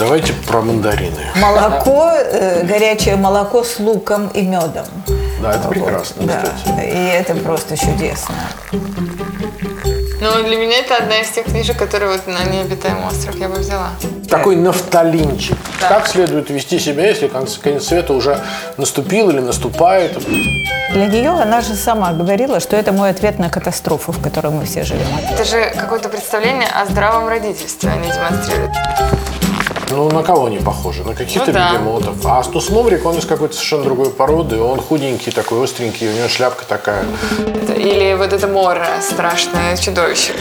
давайте про мандарины. Молоко, э, горячее молоко с луком и медом. Да, это прекрасно, Да, кстати. и это просто чудесно. Ну, для меня это одна из тех книжек, которые вот на необитаемый остров я бы взяла. Такой нафталинчик. Как следует вести себя, если конец, конец света уже наступил или наступает? Для нее она же сама говорила, что это мой ответ на катастрофу, в которой мы все живем. Это же какое-то представление о здравом родительстве они демонстрируют. Ну, на кого они похожи? На каких-то Ну да. бегемотов. А Астус Маврик, он из какой-то совершенно другой породы. Он худенький такой, остренький, у него шляпка такая. Или вот это Мора, страшное чудовище.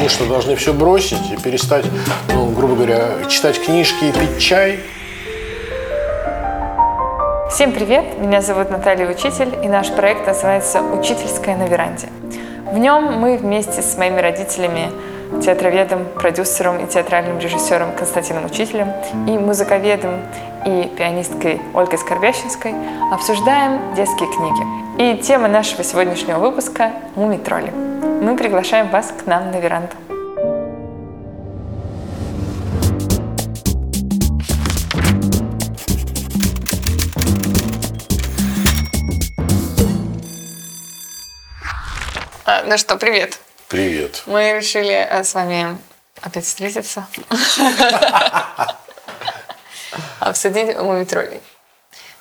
Мы что, должны все бросить и перестать, ну, грубо говоря, читать книжки и пить чай? Всем привет! Меня зовут Наталья Учитель, и наш проект называется «Учительская на веранде». В нем мы вместе с моими родителями, театроведом, продюсером и театральным режиссером Константином Учителем и музыковедом и пианисткой Ольгой Скорбящинской обсуждаем детские книги. И тема нашего сегодняшнего выпуска – «Муми-тролли». Мы приглашаем вас к нам на веранду. А, ну что, привет. Привет. Мы решили э, с вами опять встретиться. Обсудить мумитроллей.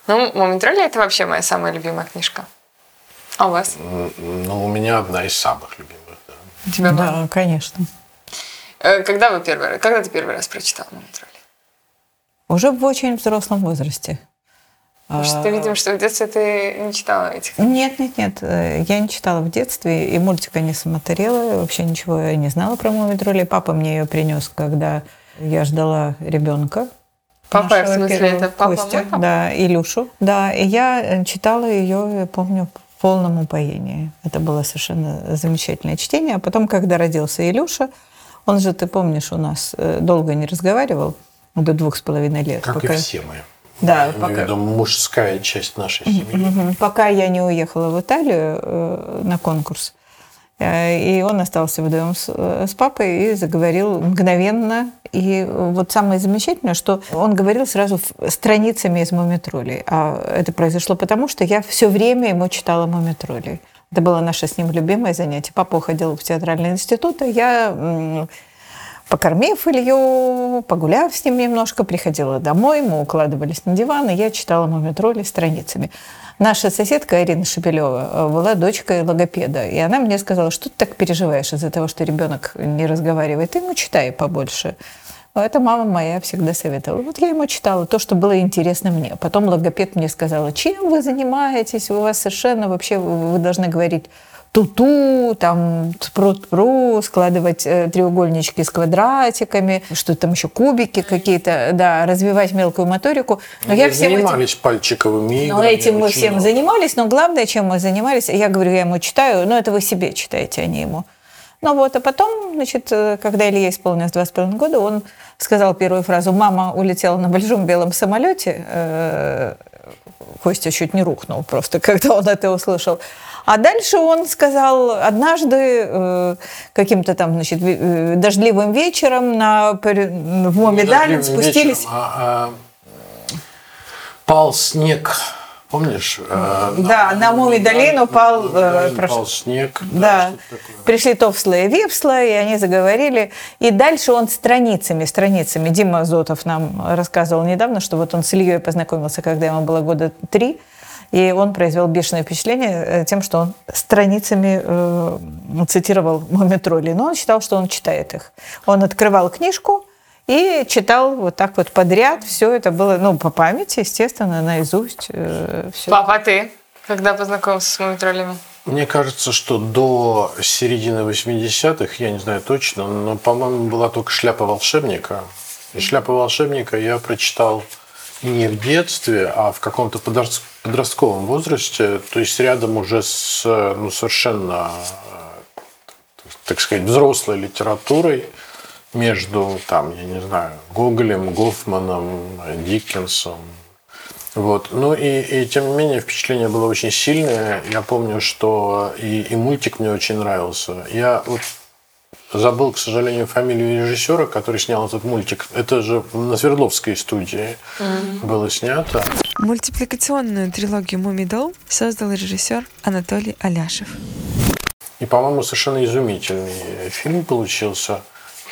Ну, мумитролли это вообще моя самая любимая книжка. А у вас? Ну, у меня одна из самых любимых. да. У тебя? Да, конечно. Э, Когда вы первый раз, когда ты первый раз прочитала мумитролли? Уже в очень взрослом возрасте. Потому что ты, видимо, что в детстве ты не читала этих. Нет, нет, нет. э, Я не читала в детстве, и мультика не смотрела, вообще ничего я не знала про мумий троллей. Папа мне ее принес, когда я ждала ребенка. Папа, в смысле, это папа, Костя, мой папа? Да, Илюшу. Да, и я э, читала ее, я помню, в полном упоении. Это было совершенно замечательное чтение. А потом, когда родился Илюша, он же, ты помнишь, у нас э, долго не разговаривал, до двух с половиной лет. Как пока- и все мы. Да, Я пока- виду мужская часть нашей семьи. Мгм. Пока я не уехала в Италию э, на конкурс. Э, И он остался вдвоем с, э, с папой и заговорил мгновенно. И вот самое замечательное, что он говорил сразу страницами из «Мумитролей». А это произошло потому, что я все время ему читала «Мумитролей». Это было наше с ним любимое занятие. Папа уходил в театральный институт, а я Покормив Илью, погуляв с ним немножко, приходила домой, мы укладывались на диван, и я читала «Мумитроли» страницами. Наша соседка Ирина Шепелева э, была дочкой логопеда, и она мне сказала, что ты так переживаешь из-за того, что ребенок не разговаривает, ему читай побольше. Это мама моя всегда советовала. Вот я ему читала то, что было интересно мне. Потом логопед мне сказала, чем вы занимаетесь, у вас совершенно вообще, вы должны говорить туту, там прут-пру, складывать э, треугольнички с квадратиками, что там еще кубики какие-то, да, развивать мелкую моторику. Но я Вы всем этим- занимались пальчиковыми играми. ну, этим мы всем много. занимались, но главное, чем мы занимались, я говорю, я ему читаю, но это вы себе читаете, а не ему. Ну вот, а потом, значит, э, когда Илье исполнилось два с половиной года, он сказал первую фразу «Мама улетела на большом белом самолете». Э, Костя чуть не рухнул просто, когда он это услышал. А дальше он сказал, однажды э, каким-то там, значит, э, дождливым вечером на, в Дождливым спустились... вечером, а, а, пал снег. Помнишь? Э, Да, на Муми-долин упал, э, Упал прошу- снег. Да, такое. пришли Товсла и Випсла, и они заговорили. И дальше он страницами, страницами. Дима Зотов нам рассказывал недавно, что вот он с Ильей познакомился, когда ему было года три, и он произвел бешеное впечатление э, тем, что он страницами э, цитировал Мумитроли. Но он считал, что он читает их. Он открывал книжку и читал вот так вот подряд. Все это было, ну, по памяти, естественно, наизусть. э, все. Папа, ты? Когда познакомился с мумитроллями? Мне кажется, что до середины 80-х, я не знаю точно, но, по-моему, была только «Шляпа волшебника». И «Шляпа волшебника» я прочитал не в детстве, а в каком-то подрос- подростковом возрасте, то есть рядом уже с ну, совершенно, э, так сказать, взрослой литературой между, там, я не знаю, Гоголем, Гофманом, Диккенсом, вот. Ну и, и тем не менее впечатление было очень сильное. Я помню, что и, и мультик мне очень нравился. Я вот забыл, к сожалению, фамилию режиссера, который снял этот мультик. Это же на Свердловской студии было снято. Мультипликационную трилогию «Мумий дол» создал режиссер Анатолий Аляшев. И, по-моему, совершенно изумительный фильм получился.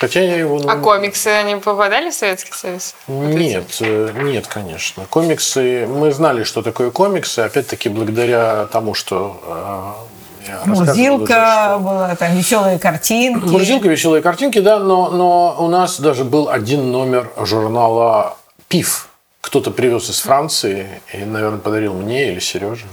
Хотя я его... А ну, комиксы, они попадали в Советский Союз? Нет, э, нет, конечно. Комиксы, мы знали, что такое комиксы, опять-таки благодаря тому, что Мурзилка что- была, там веселые картинки. Мурзилка, веселые картинки, да, но, но у нас даже был один номер журнала «Пиф». Кто-то привез из Франции и, наверное, подарил мне или Сереже.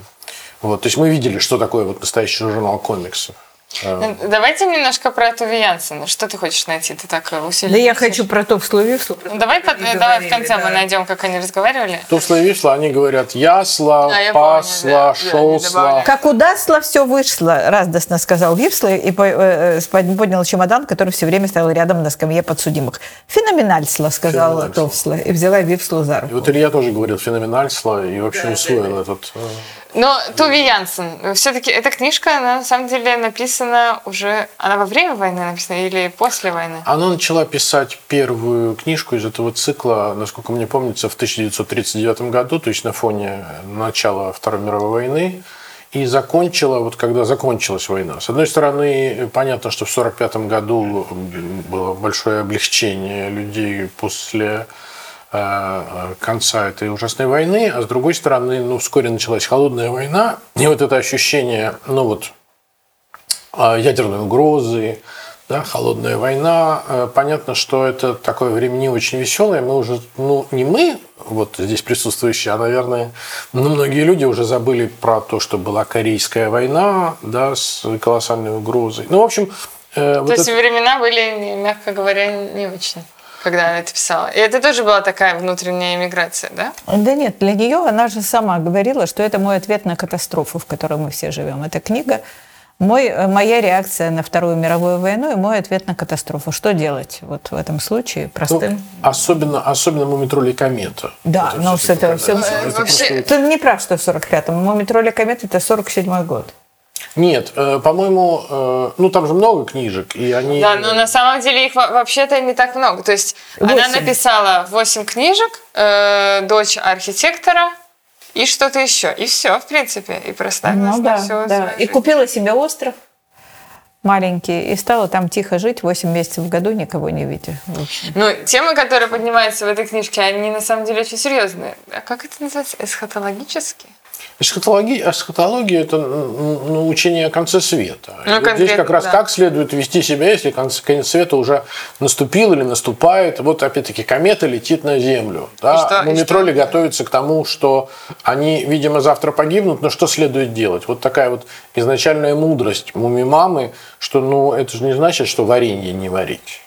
Вот, то есть мы видели, что такое вот настоящий журнал комиксов. Э, Ну, Давайте немножко про Туви Янсена. Что ты хочешь найти? Ты так э, усиленно... Да я хочу про Товслу Вивслу. Ну, давай, под- Мы давай в конце мы да. найдем, как они разговаривали. Товсла и Вишла, они говорят ясла, Да, помню, пасла, да, да, шоусла. Как удастся, все вышло, радостно сказал Вивсла и э, э, поднял чемодан, который все время стоял рядом на скамье подсудимых. Феноменальсло, сказала Феноменальсло. Товсла, и взяла Вивслу за И руку. вот Илья тоже говорил феноменальство и вообще усвоил этот... Но Туви Янсен, все-таки эта книжка, она на самом деле написана уже... Она во время войны написана или после войны? Она начала писать первую книжку из этого цикла, насколько мне помнится, в 1939 году, то есть на фоне начала Второй мировой войны, и закончила, вот когда закончилась война. С одной стороны, понятно, что в 1945 году было большое облегчение людей после конца этой ужасной войны, а с другой стороны, ну, вскоре началась холодная война, и вот это ощущение, ну вот, а, ядерной угрозы, да, холодная война. Э, Понятно, что это такое время не очень веселое. Мы уже, ну, не мы, вот здесь присутствующие, а, наверное, ну, многие люди уже забыли про то, что была Корейская война, да, с колоссальной угрозой. Ну, в общем, э, То вот есть это- времена были, мягко говоря, не очень, когда она это писала. И это тоже была такая внутренняя эмиграция, да? Да нет, для нее она же сама говорила, что это мой ответ на катастрофу, в которой мы все живем. Эта книга мой, э, моя реакция на Вторую мировую войну и мой ответ на катастрофу. Что делать вот в этом случае ну, простым? особенно, особенно «Мумитроль и комета». Да, Это но с этого все... Это вообще- просто- Ты не прав, что в 45-м. Мумитроли комет это 47-й год. Нет, э, по-моему, э, ну там же много книжек, и они... Да, но на самом деле их во- вообще-то не так много. То есть она Восемь. написала 8 книжек, э, дочь архитектора и что-то еще. И все, в принципе. И проставила Ну да, всю да. И купила себе остров маленький и стала там тихо жить 8 месяцев в году, никого не видя. Ну, темы, которые поднимаются в этой книжке, они на самом деле очень серьезные. А как это называется? Эсхатологические? Эсхатология, эсхатология – это ну, учение о конце света. Ну, И вот здесь как раз да. как следует вести себя, если конец, конец света уже наступил или наступает. Вот опять-таки комета летит на Землю. И Да? что- и Мумитроли что? готовятся к тому, что они, видимо, завтра погибнут, но что следует делать? Вот такая вот изначальная мудрость муми-мамы, что ну, это же не значит, что варенье не варить.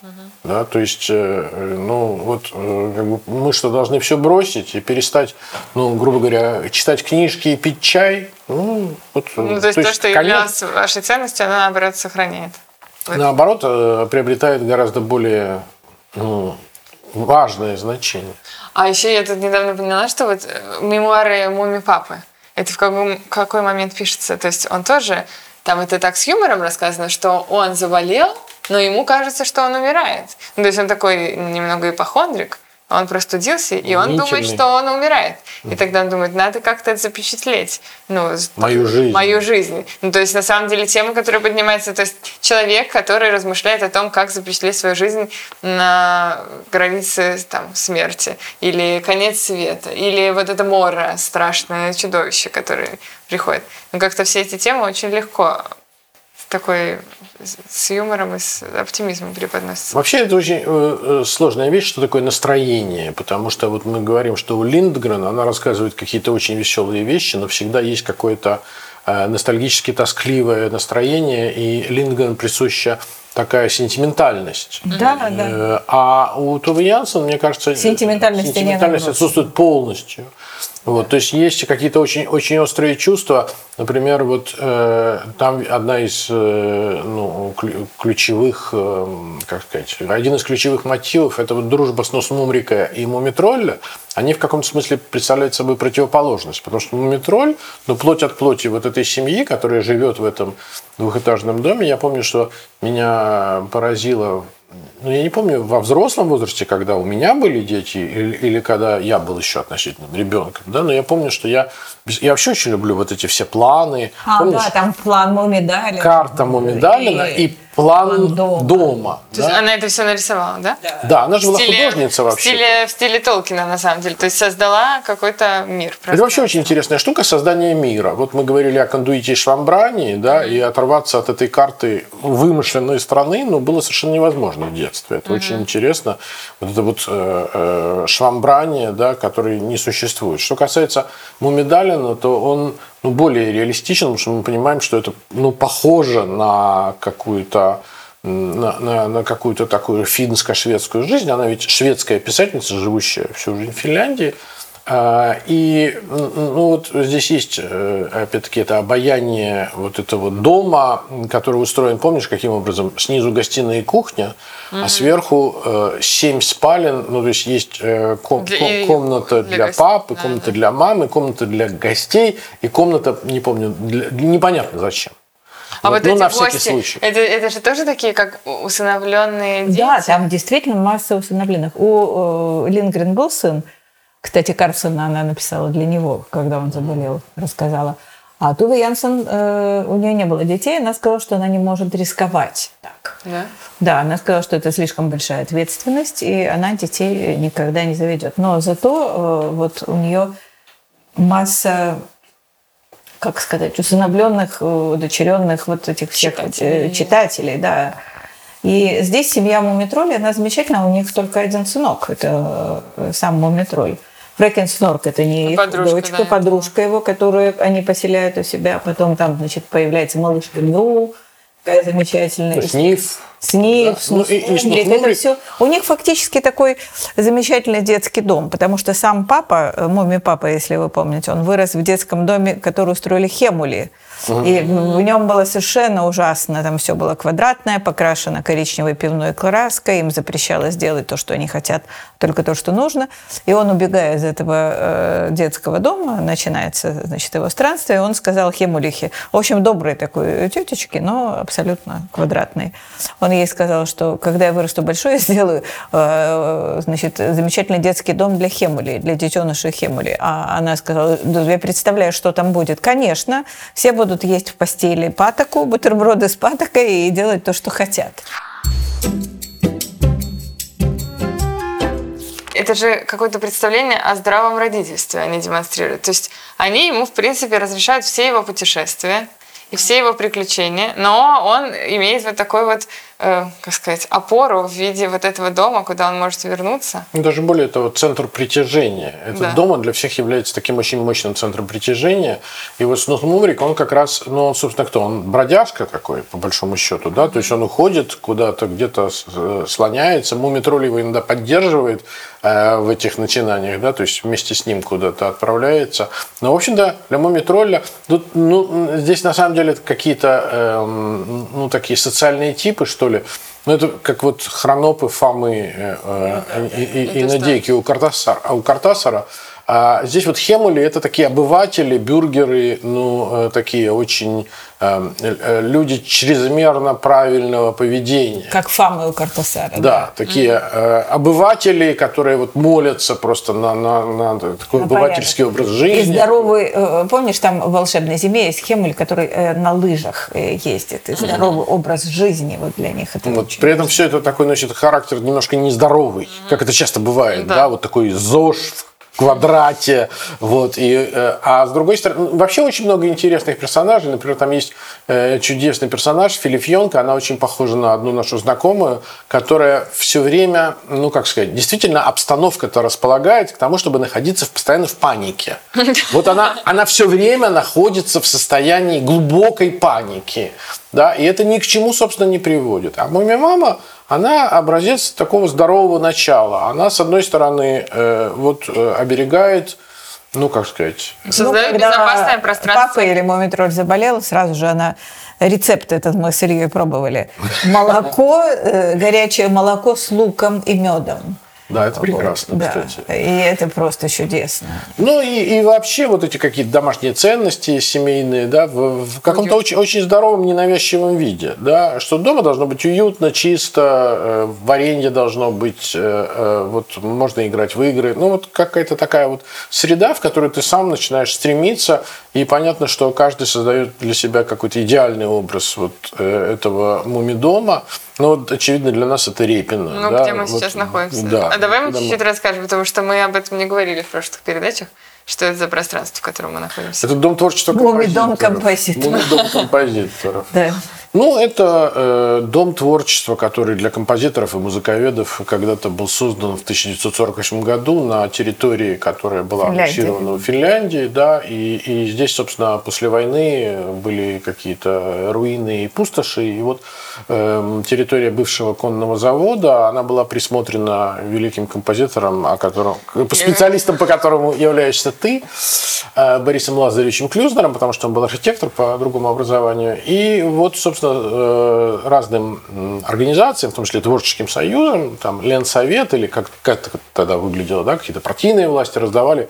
Да, то есть, э, э, ну, вот э, как бы мы что, должны все бросить и перестать, ну, грубо говоря, читать книжки и пить чай? Ну, вот, Ну, то есть то, что конец, являлось вашей ценностью, она, наоборот, сохраняет. наоборот, приобретает гораздо более ну, важное значение. А еще я тут недавно поняла, что вот мемуары Муми Папы, это в каком, какой момент пишется? То есть он тоже, там это так с юмором рассказано, что он заболел, но ему кажется, что он умирает. Ну, то есть он такой немного ипохондрик, он простудился, и он думает, Мнительный. что он умирает. И тогда он думает, надо как-то это запечатлеть. Ну, Мою жизнь. Мою жизнь. Ну, то есть, на самом деле, тема, которая поднимается, то есть человек, который размышляет о том, как запечатлеть свою жизнь на границе там, смерти, или конец света, или вот это море, страшное чудовище, которое приходит. Ну, как-то все эти темы очень легко такой с- юмором и с оптимизмом преподносятся. Вообще это очень э, э, сложная вещь, что такое настроение, потому что вот мы говорим, что у Линдгрена она рассказывает какие-то очень веселые вещи, но всегда есть какое-то э, ностальгически тоскливое настроение, и Линдгрен присуща такая сентиментальность. Да, да. Э, А у Тувы Янсен, мне кажется, сентиментальность набросано. отсутствует полностью. Вот, то есть есть какие-то очень, очень острые чувства. Например, вот э, там одна из э, ну, клю- ключевых, э, как сказать, один из ключевых мотивов это вот дружба с Нос Мумрика и Мумитролля. Они в каком-то смысле представляют собой противоположность, потому что Мумитроль, ну, плоть от плоти вот этой семьи, которая живет в этом двухэтажном доме. Я помню, что меня поразило ну, я не помню, во взрослом возрасте, когда у меня были дети, или, или когда я был еще относительным ребенком, да, но я помню, что я, я вообще очень люблю вот эти все планы. А, Помнишь? да, там план Мумидали. Карта Мумидалина и, и план, план дома. дома. То есть да? она это все нарисовала, да? Да, она же В была стиле- художница В вообще. стиле, в стиле Толкина, на самом деле. То есть создала какой-то мир. Это вообще очень интересная штука создание мира. Вот мы говорили о кондуите и швамбрании, да, и оторваться от этой карты вымышленной страны, ну, было совершенно невозможно в детстве. Это очень интересно. Вот это вот э, э, швамбрание, да, который не существует. Что касается Мумидалина, то он ну, более реалистичен, потому что мы понимаем, что это ну, похоже на какую-то на, на- на какую-то такую финско-шведскую жизнь. Она ведь шведская писательница, живущая всю жизнь в Финляндии. А, И ну, вот здесь есть, э, опять-таки, это обаяние вот этого дома, который устроен, помнишь, каким образом? Снизу гостиная и кухня, а сверху э, семь спален, ну, то есть есть э, ком- Для- комната для для гостей, папы, да, комната для мамы, комната для гостей и комната, не помню, для- непонятно зачем. А Вот, вот, ну, эти на всякий гости, случай. Это, это же тоже такие, как усыновленные дети? Да, там действительно масса усыновленных. У э, Лингрен был сын. Кстати, Карсона она написала для него, когда он заболел, рассказала. А Туве Янсен, э, у нее не было детей, она сказала, что она не может рисковать так. Да? Да, она сказала, что это слишком большая ответственность, и она детей никогда не заведет. Но зато э, вот у нее масса, как сказать, усыновленных, э, удочеренных вот этих всех Читателей. э, читателей, да. И здесь семья Мумитроли, она замечательная, у них только один сынок, это э, сам Мумитроль. Фрекен Снорк, это не их Подружка, дочка, да, подружка его, которую они поселяют у себя. Потом там, значит, появляется малышка Лю, такая замечательная. Сниф. Сниф, Да. Ну, и- и Сниф, это все. У них фактически такой замечательный детский дом, потому что сам папа, э, Муми папа, если вы помните, он вырос в детском доме, который устроили Хемули. И в нем было совершенно ужасно. Там все было квадратное, покрашено коричневой пивной краской. Им запрещалось делать то, что они хотят, только то, что нужно. И он, убегая из этого э, детского дома, начинается, значит, его странствие, он сказал Хемулихе, в общем, доброй такой тетечки, но абсолютно квадратной. Он ей сказал, что когда я вырасту большой, я сделаю э, значит, замечательный детский дом для Хемули, для детенышей Хемули. А она сказала, я представляю, что там будет. Конечно, все будут есть в постели патоку, бутерброды с патокой и делать то, что хотят. Это же какое-то представление о здравом родительстве они демонстрируют. То есть они ему, в принципе, разрешают все его путешествия и все его приключения, но он имеет вот такой вот, э, как сказать, опору в виде вот этого дома, куда он может вернуться. Ну, Даже более того, центр притяжения. Этот Да. дом он для всех является таким очень мощным центром притяжения. И вот Снут Мумрик, он как раз, ну, он, собственно, кто? Он бродяжка такой, по большому счету, да? То есть он уходит куда-то, где-то э, слоняется. Мумитроль его иногда поддерживает э, в этих начинаниях, да? То есть вместе с ним куда-то отправляется. Но, в общем-то, для Мумитролля, тут, ну, здесь на самом деле какие-то, эм, ну, такие социальные типы, что ли. Ну, это как вот хронопы Фомы э, э, и, и- и Это Надейки у Картасара. а у Картасара. А здесь вот Хемули – это такие обыватели, бюргеры, ну, э, такие очень э, э, люди чрезмерно правильного поведения. Как Фамы у Картасара. Да, такие э, обыватели, которые вот молятся просто на, на, на такой На обывательский образ И жизни. здоровый, э, помнишь, там в «Волшебной зиме» есть Хемуль, который на лыжах ездит. И здоровый образ жизни вот для них. Это Вот, при этом все это такой носит характер немножко нездоровый, как это часто бывает, да, Да. вот такой ЗОЖ в квадрате, вот, и, э, а с другой стороны, ну, вообще очень много интересных персонажей, например, там есть э, чудесный персонаж Филифьонка, она очень похожа на одну нашу знакомую, которая все время, ну, как сказать, действительно обстановка-то располагает к тому, чтобы находиться постоянно в панике. Вот она, она все время находится в состоянии глубокой паники, да, и это ни к чему, собственно, не приводит. А моя мама, она образец такого здорового начала. Она, с одной стороны, э, вот э, оберегает, ну, как сказать, Создает когда безопасное пространство. Папа или Мумитроль заболел, сразу же она рецепт этот мы с Ильей пробовали. Молоко, э, горячее молоко с луком и медом. Да, это прекрасно, Да, кстати. и это просто чудесно. Ну и, и вообще вот эти какие-то домашние ценности семейные, да, в, в каком-то очень, очень здоровом, ненавязчивом виде, да, что дома должно быть уютно, чисто, э, варенье должно быть, э, э, вот можно играть в игры, ну вот какая-то такая вот среда, в которую ты сам начинаешь стремиться, и понятно, что каждый создает для себя какой-то идеальный образ вот э, этого мумидома, но вот, очевидно для нас это Репино. Ну, да, где мы вот, сейчас находимся. Да, а давай мы чуть-чуть расскажем, потому что мы об этом не говорили в прошлых передачах, что это за пространство, в котором мы находимся. Это дом творчества композиторов. композиторов. Мумий-дом композиторов. Да. Ну, это э, дом творчества, который для композиторов и музыковедов когда-то был создан в 1948 году на территории, которая была аннексирована в Финляндии, да, и, и здесь, собственно, после войны были какие-то руины и пустоши, и вот эм, территория бывшего конного завода, она была присмотрена великим композитором, о котором, специалистом, по которому являешься ты, э, Борисом Лазаревичем Клюзнером, потому что он был архитектор по другому образованию. И вот, собственно, э, разным организациям, в том числе творческим союзам, там Ленсовет или как, как это тогда выглядело, да, какие-то партийные власти раздавали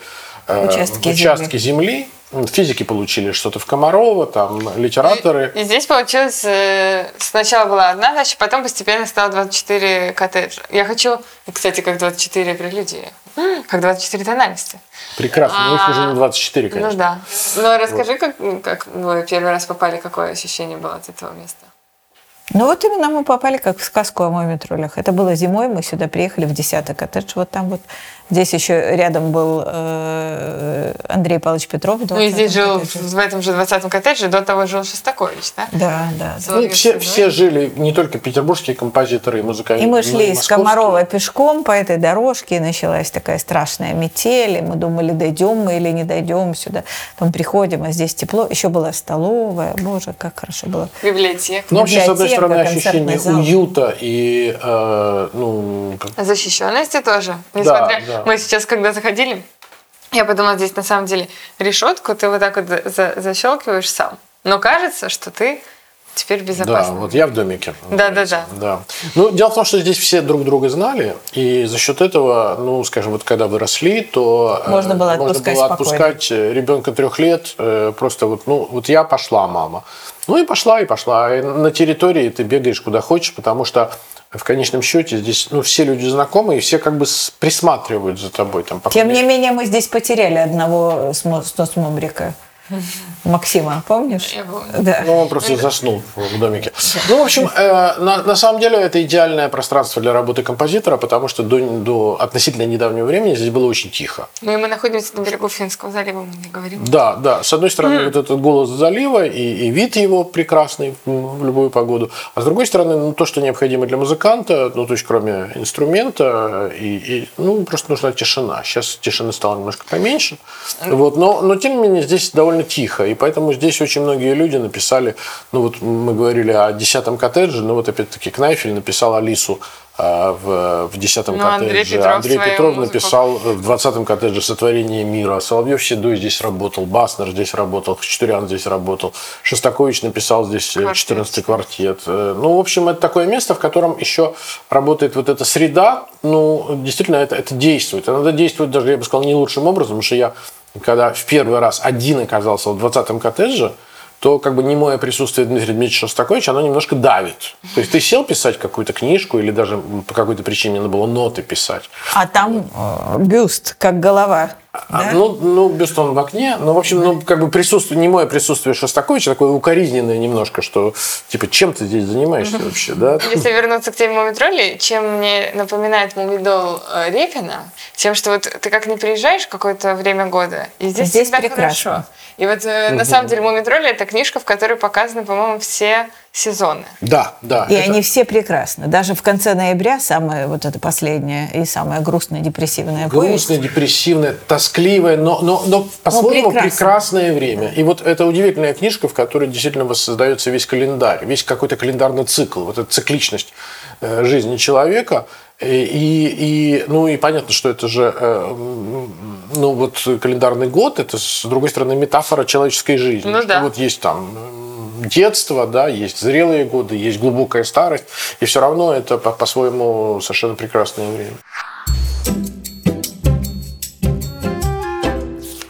Участки участки земли. Физики получили что-то в Комарово, там литераторы. И здесь получилось, э, сначала была одна дача, потом постепенно стало 24 коттеджа. Я хочу, и, кстати, как 24 прелюдии, как 24 тональности. Прекрасно, но их А, уже не 24, конечно. Ну да. Но расскажи, как, как вы первый раз попали, какое ощущение было от этого места? Ну вот именно мы попали как в сказку о мумитролях. Это было зимой, мы сюда приехали в 10 коттедж. Вот там вот. Здесь еще рядом был э, Андрей Павлович Петров. Ну и 20-м здесь жил коттедже. в этом же 20-м коттедже, до того жил Шостакович, да? Да, да. да. Ну, все, все жили, не только петербургские композиторы и музыканты. И мы шли из. Комарова пешком по этой дорожке, и началась такая страшная метель, и мы думали, дойдем мы или не дойдем сюда. Потом приходим, а здесь тепло. Еще была столовая, боже, как хорошо было. Библиотека. Ну, вообще, с одной библиотека, стороны, концертный ощущение зал. уюта и, э, ну, как- Защищенности тоже. Несмотря, да. мы сейчас, когда заходили, я подумала, здесь на самом деле решетку ты вот так вот за- защелкиваешь сам. Но кажется, что ты теперь да, безопасен. вот я в домике. Да, да, да. Да. Ну, дело в том, что здесь все друг друга знали, и за счет этого, ну, скажем, вот когда вы росли, то э, Можно было отпускать было отпускать ребенка трех лет, э, просто вот, ну, вот я пошла, мама. Ну и пошла, и пошла. И на территории ты бегаешь куда хочешь, потому что в конечном счете здесь, ну, все люди знакомые, и все как бы присматривают за тобой. Там, Тем не менее, мы здесь потеряли одного с мо- с Носмумрика. Максима, помнишь? Я помню. Да. Ну, он просто заснул в домике. Ну, в общем, э, на, на самом деле это идеальное пространство для работы композитора, потому что до, до относительно недавнего времени здесь было очень тихо. Ну и мы находимся на берегу Финского залива, мы не говорим. Да, да. С одной стороны, вот этот голос залива и, и вид его прекрасный в любую погоду. А с другой стороны, ну, то, что необходимо для музыканта, ну, то есть кроме инструмента, и, и, ну, просто нужна тишина. Сейчас тишины стало немножко поменьше. Вот, но, но, тем не менее, здесь довольно тихо. И поэтому здесь очень многие люди написали, ну, вот мы говорили о десятом коттедже, ну, вот опять-таки Кнайфель написал Алису а, в, в десятом Ну, Андрей коттедже. Петров Андрей Петров музыку. написал в 20-м коттедже «Сотворение мира». Соловьев Седой здесь работал, Баснер здесь работал, Хачатурян здесь работал, Шостакович написал здесь э, Квартет. 14-й квартет. Э, Ну, в общем, это такое место, в котором еще работает вот эта среда. Ну, действительно, это, это действует. Иногда действует даже, я бы сказал, не лучшим образом, потому что я, когда в первый раз один оказался в 20-м коттедже, то как бы немое присутствие Дмитрия Дмитриевича Шостаковича, оно немножко давит. То есть ты сел писать какую-то книжку или даже по какой-то причине надо было ноты писать. А там э, бюст, как голова. А, да? Ну, ну, бюст он в окне. Ну, в общем, ну, как бы присутствие, немое присутствие Шостаковича такое укоризненное немножко, что, типа, чем ты здесь занимаешься вообще, да? Если вернуться к теме Мумитроли, чем мне напоминает Мумидол э, Репина, тем, что вот ты как не приезжаешь какое-то время года, и здесь, Здесь всегда прекрасно. хорошо. И вот э, на самом деле Мумитроли это книжка, в которой показаны, по-моему, все сезоны. Да, да. И это- они все прекрасны. Даже в конце ноября самое вот это последнее и самое грустное, депрессивное Грустное, депрессивное, тоскливое, но, но, но по-своему прекрасно. прекрасное время. И вот это удивительная книжка, в которой действительно воссоздается весь календарь, весь какой-то календарный цикл, вот эта цикличность э, жизни человека. И, и, и, ну и понятно, что это же, э, ну вот календарный год, это с другой стороны метафора человеческой жизни. Ну да. Вот есть там детство, да, есть зрелые годы, есть глубокая старость, и все равно это по-своему по совершенно прекрасное время.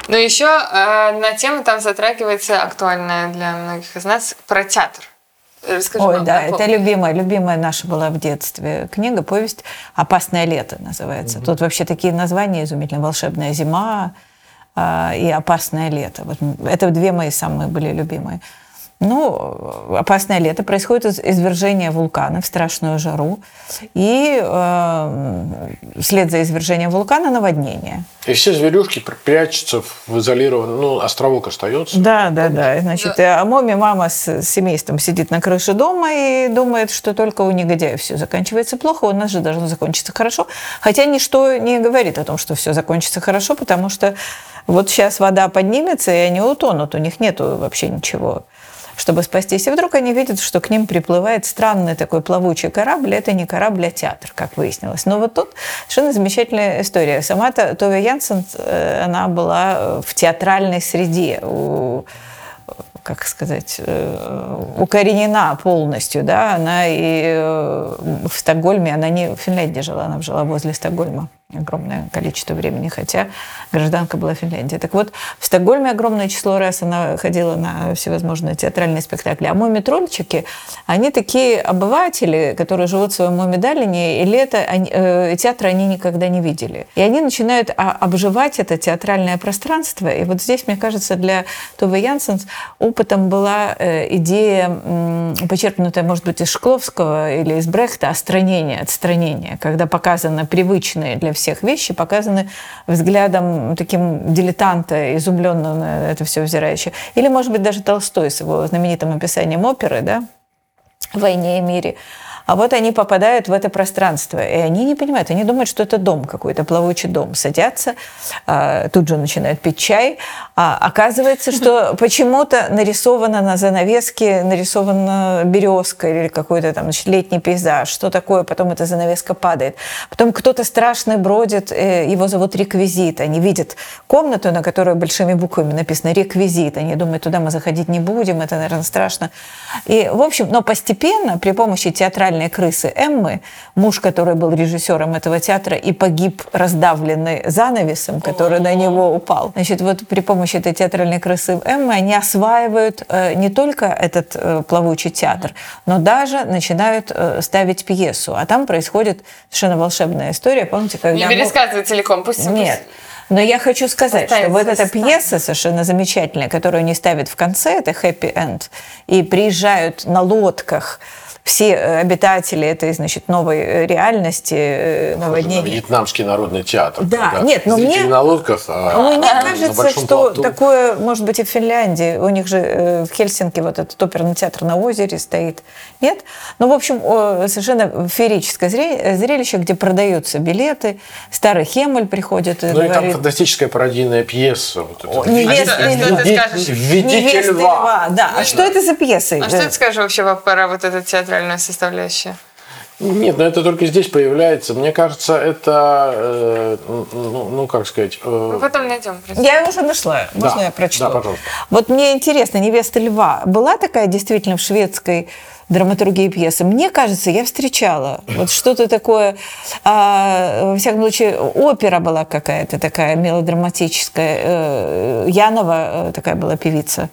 Ну, Но еще э, на тему там затрагивается актуальная для многих из нас про театр. Расскажи Ой, да, это любимая, любимая наша была в детстве книга, повесть «Опасное лето» называется. Угу. Тут вообще такие названия изумительные. «Волшебная зима» э, и «Опасное лето». Вот это две мои самые были любимые. Ну, опасное лето происходит из извержения вулкана в страшную жару, и э, вслед за извержением вулкана наводнение. И все зверюшки прячутся в изолированном, ну, островок остается. Да, да, да. Значит, да. а Моми мама с семейством сидит на крыше дома и думает, что только у негодяев все заканчивается плохо, у нас же должно закончиться хорошо. Хотя ничто не говорит о том, что все закончится хорошо, потому что вот сейчас вода поднимется, и они утонут, у них нет вообще ничего чтобы спастись. И вдруг они видят, что к ним приплывает странный такой плавучий корабль. Это не корабль, а театр, как выяснилось. Но вот тут совершенно замечательная история. Сама-то Тове Янсен, э, она была в театральной среде. У как сказать, э, укоренена полностью, да, она и э, в Стокгольме, она не в Финляндии жила, она жила возле Стокгольма огромное количество времени, хотя гражданка была Финляндии. Так вот, в Стокгольме огромное число раз она ходила на всевозможные театральные спектакли. А муми-трольчики, они такие обыватели, которые живут в своем муми-далине, и лето они, э, театра они никогда не видели. И они начинают а, обживать это театральное пространство. И вот здесь, мне кажется, для Тувы Янсенс опытом была э, идея, почерпнутая, может быть, из Шкловского или из Брехта, отстранения, отстранения, когда показано привычные для всех вещи показаны взглядом таким дилетанта, изумленного на это все взирающего. Или, может быть, даже Толстой с его знаменитым описанием оперы, да, «В войне и мире», а вот они попадают в это пространство, и они не понимают, они думают, что это дом какой-то, плавучий дом. Садятся, а, тут же начинают пить чай, а оказывается, что почему-то нарисовано на занавеске, нарисована березка или какой-то там значит, летний пейзаж, что такое, потом эта занавеска падает. Потом кто-то страшный бродит, э, его зовут реквизит, они видят комнату, на которой большими буквами написано реквизит, они думают, туда мы заходить не будем, это, наверное, страшно. И, в общем, но постепенно при помощи театральной театральной крысы Эммы, муж, который был режиссером этого театра и погиб раздавленный занавесом, который на него упал. Значит, вот при помощи этой театральной крысы Эммы они осваивают э, не только этот э, плавучий театр, но даже начинают э, ставить пьесу. А там происходит совершенно волшебная история. Помните, когда... Не пересказывай целиком, пусть... Нет. Но я хочу сказать, что вот эта пьеса совершенно замечательная, которую они ставят в конце, это happy end, и приезжают на лодках все э, обитатели этой, значит, новой э, реальности, э, наводнения. Вьетнамский народный театр. Да, нет, но мне... на лодках, а Мне кажется, что плоту. такое, может быть, и в Финляндии. У них же в Хельсинки вот этот оперный театр на озере стоит. Нет? Ну, в общем, совершенно феерическое зрелище, где продаются билеты. Старый Хемель приходит и Ну, говорит... и там фантастическая пародийная пьеса. Вот это. Невеста, а что, что ты скажешь? Невеста льва. льва. Да, а что это за пьеса? А что ты скажешь вообще про вот этот театр театральная составляющая? Нет, но это только здесь появляется. Мне кажется, это, э, ну, ну, как сказать... Э... Мы потом найдем. Я его уже нашла. Можно да, я прочту? Да, пожалуйста. Вот мне интересно, «Невеста льва» была такая действительно в шведской драматургии пьесы. Мне кажется, я встречала вот что-то такое, а, во всяком случае, опера была какая-то такая мелодраматическая. Э, Янова э, такая была певица.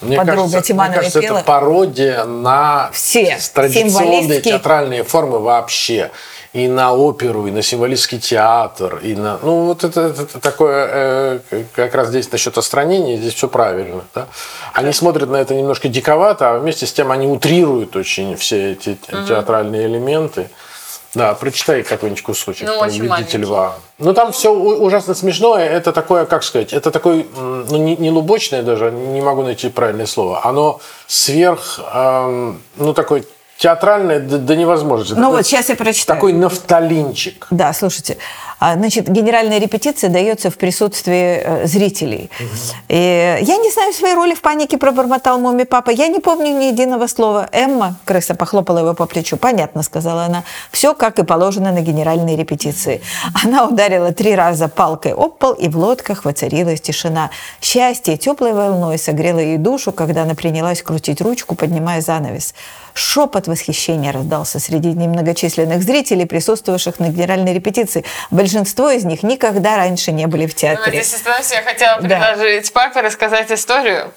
Мне подруга кажется, Тимановой мне кажется, пела. это пародия на все традиционные театральные формы вообще. И на оперу, и на символический театр, и на... Ну, вот это, это такое, э, как раз здесь насчет остранения, здесь все правильно. Да? Они смотрят на это немножко диковато, а вместе с тем они утрируют очень все эти угу. театральные элементы. Да, прочитай какой-нибудь кусочек. Ну, очень «Видите льва». Ну, там все ужасно смешное. Это такое, как сказать, это такой, ну, не, не лубочное даже, не могу найти правильное слово. Оно сверх, эм, ну, такой театральное до, до невозможности. Ну, такой, вот сейчас я прочитаю. Такой нафталинчик. Да, слушайте. А, значит, генеральная репетиция дается в присутствии э, зрителей. Угу. И я не знаю своей роли в панике, пробормотал Муми папа. Я не помню ни единого слова. Эмма, крыса, похлопала его по плечу. Понятно, сказала она. Все, как и положено на генеральной репетиции. Она ударила три раза палкой об пол, и в лодках воцарилась тишина. Счастье теплой волной согрело ей душу, когда она принялась крутить ручку, поднимая занавес. Шепот восхищения раздался среди немногочисленных зрителей, присутствовавших на генеральной репетиции. Большинство из них никогда раньше не были в Ну, театре. здесь остановимся. Я хотела Да. предложить папе рассказать историю.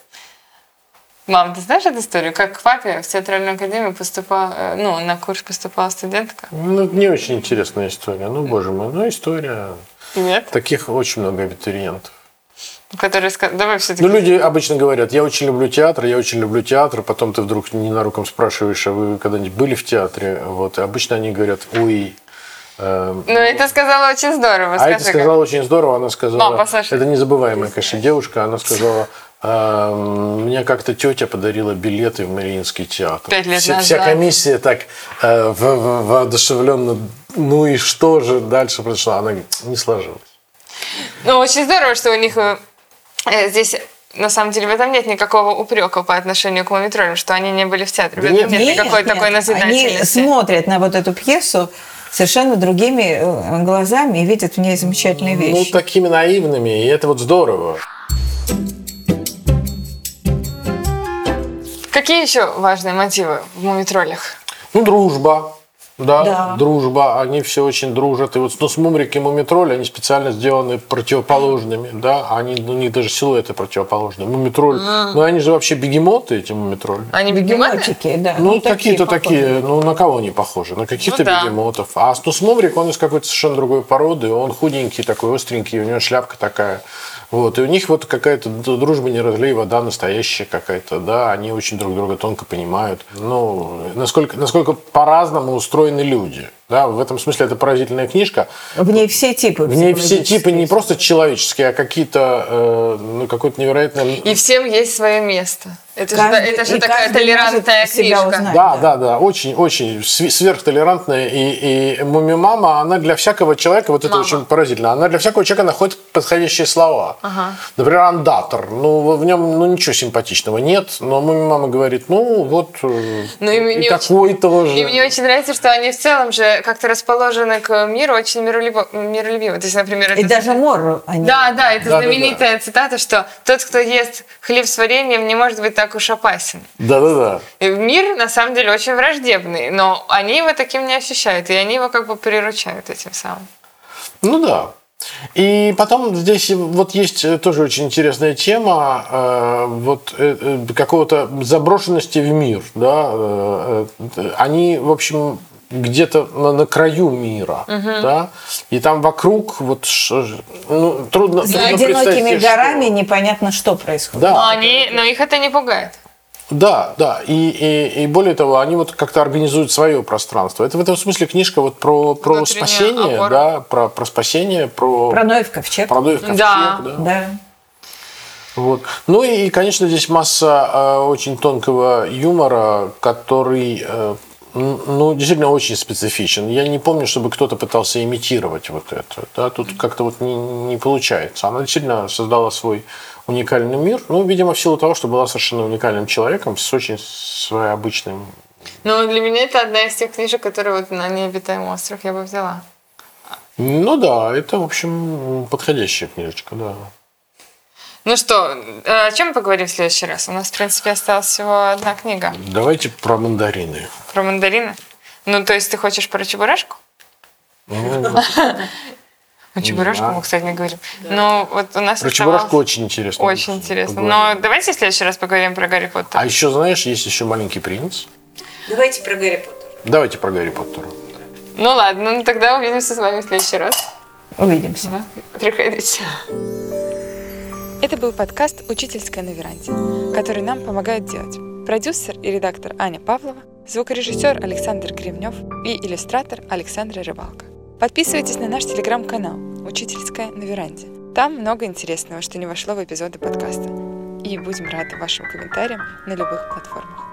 Мам, ты знаешь эту историю? Как к папе в театральную академию поступала, э, ну, на курс поступала студентка? Ну, это не очень интересная история. Ну, боже мой, ну, история. Нет? Таких очень много абитуриентов. Который сказал, давай все-таки. Ну, люди обычно говорят, я очень люблю театр, я очень люблю театр, потом ты вдруг ненароком спрашиваешь, а вы когда-нибудь были в театре? Вот, и обычно они говорят, ой, эм, Ну, это сказала очень здорово. А Скажи, это сказала очень здорово. Она сказала, Мам, это незабываемая, конечно, девушка. Она сказала, «Эм, мне как-то тетя подарила билеты в Мариинский театр. Пять лет Вся- Вся назад. комиссия так э, в- в- воодушевленно, ну и что же дальше произошло? Она говорит, не сложилось. Ну, очень здорово, что у них э, здесь... На самом деле в этом нет никакого упрека по отношению к мумитролям, что они не были в театре. В Да этом нет, нет, никакой нет. такой Они назидательности. смотрят на вот эту пьесу совершенно другими э, глазами и видят в ней замечательные Ну, вещи. такими наивными, и это вот здорово. Какие еще важные мотивы в мумитролях? Ну, дружба. Да, Да. дружба, они все очень дружат. И вот ну, с Мумрик и Мумитроль, они специально сделаны противоположными, да, они, ну, у них даже силуэты противоположные. Мумитроль, ну они же вообще бегемоты, эти Мумитроль. Они? Бегемотики, да. Ну, такие какие-то такие, ну, на кого они похожи? На каких-то Ну да. бегемотов. А ну, с Мумрик, он из какой-то совершенно другой породы, он худенький такой, остренький, у него шляпка такая. Вот, и у них вот какая-то дружба не разлей вода настоящая какая-то, да, они очень друг друга тонко понимают. Ну, насколько, насколько по-разному устроены люди, да, в этом смысле это поразительная книжка. В ней все типы. В ней все типы не просто человеческие, а какие-то, э, ну, какое-то невероятное... И всем есть свое место. Это, же, Каждый- это же и такая толерантная книжка. узнать. Да, да. да, да, очень, очень св- сверхтолерантная. И, и муми-мама, она для всякого человека, вот это Мама. очень поразительно, она для всякого человека находит подходящие слова. Например, андатор. Ну, в нем ну, ничего симпатичного нет, но муми-мама говорит, ну, вот э, Ну, и мне и очень- такой тоже. И мне очень нравится, что они в целом же как-то расположены к миру очень миролюбо- миролюбивы. То есть, например, И это... даже Мор они. Да, да, это Да-да-да. знаменитая цитата, что тот, кто ест хлеб с вареньем, не может быть так уж опасен. Да-да-да. И мир, на самом деле, очень враждебный, но они его таким не ощущают, и они его как бы приручают этим самым. Ну да. И потом здесь вот есть э, тоже очень интересная тема э, вот э, э, какого-то заброшенности в мир, да. Э, э, они, в общем, где-то на, на краю мира, да. И там вокруг вот ну, трудно, За трудно одинокими горами что. непонятно, что происходит. Да. Но, они, но их это не пугает. Да, да. И, и, и более того, они вот как-то организуют свое пространство. Это в этом смысле книжка вот про, про Внутренняя спасение, опора. да, про, про спасение, про, Про Ноев ковчег. про Ноев ковчег, Да. да. Да. Вот. Ну и, конечно, здесь масса э, очень тонкого юмора, который, э, ну, действительно очень специфичен. Я не помню, чтобы кто-то пытался имитировать вот это. Да? Тут как-то вот не, не получается. Она действительно создала свой уникальный мир. Ну, видимо, в силу того, что была совершенно уникальным человеком с очень своеобычным Но для меня это одна из тех книжек, которые вот на необитаемый остров я бы взяла. Ну да, это, в общем, подходящая книжечка, да. Ну что, э, о чем мы поговорим в следующий раз? У нас, в принципе, осталась всего одна книга Давайте про мандарины. про мандарины. Ну, то есть ты хочешь про чебурашку? Ну, О чебурашку мы, кстати, не говорим. Ну, вот у нас Про чебурашку очень интересно. Очень интересно. Но давайте в следующий раз поговорим про Гарри Поттера. А еще, знаешь, есть еще маленький принц. Давайте про Гарри Поттера. Давайте про Гарри Поттера. Ну ладно, ну тогда увидимся с вами в следующий раз. Увидимся. Приходите. Это был подкаст «Учительская на веранде», который нам помогают делать продюсер и редактор Аня Павлова, звукорежиссер Александр Кремнев и иллюстратор Александра Рыбалка. Подписывайтесь на наш телеграм-канал «Учительская на веранде». Там много интересного, что не вошло в эпизоды подкаста. И будем рады вашим комментариям на любых платформах.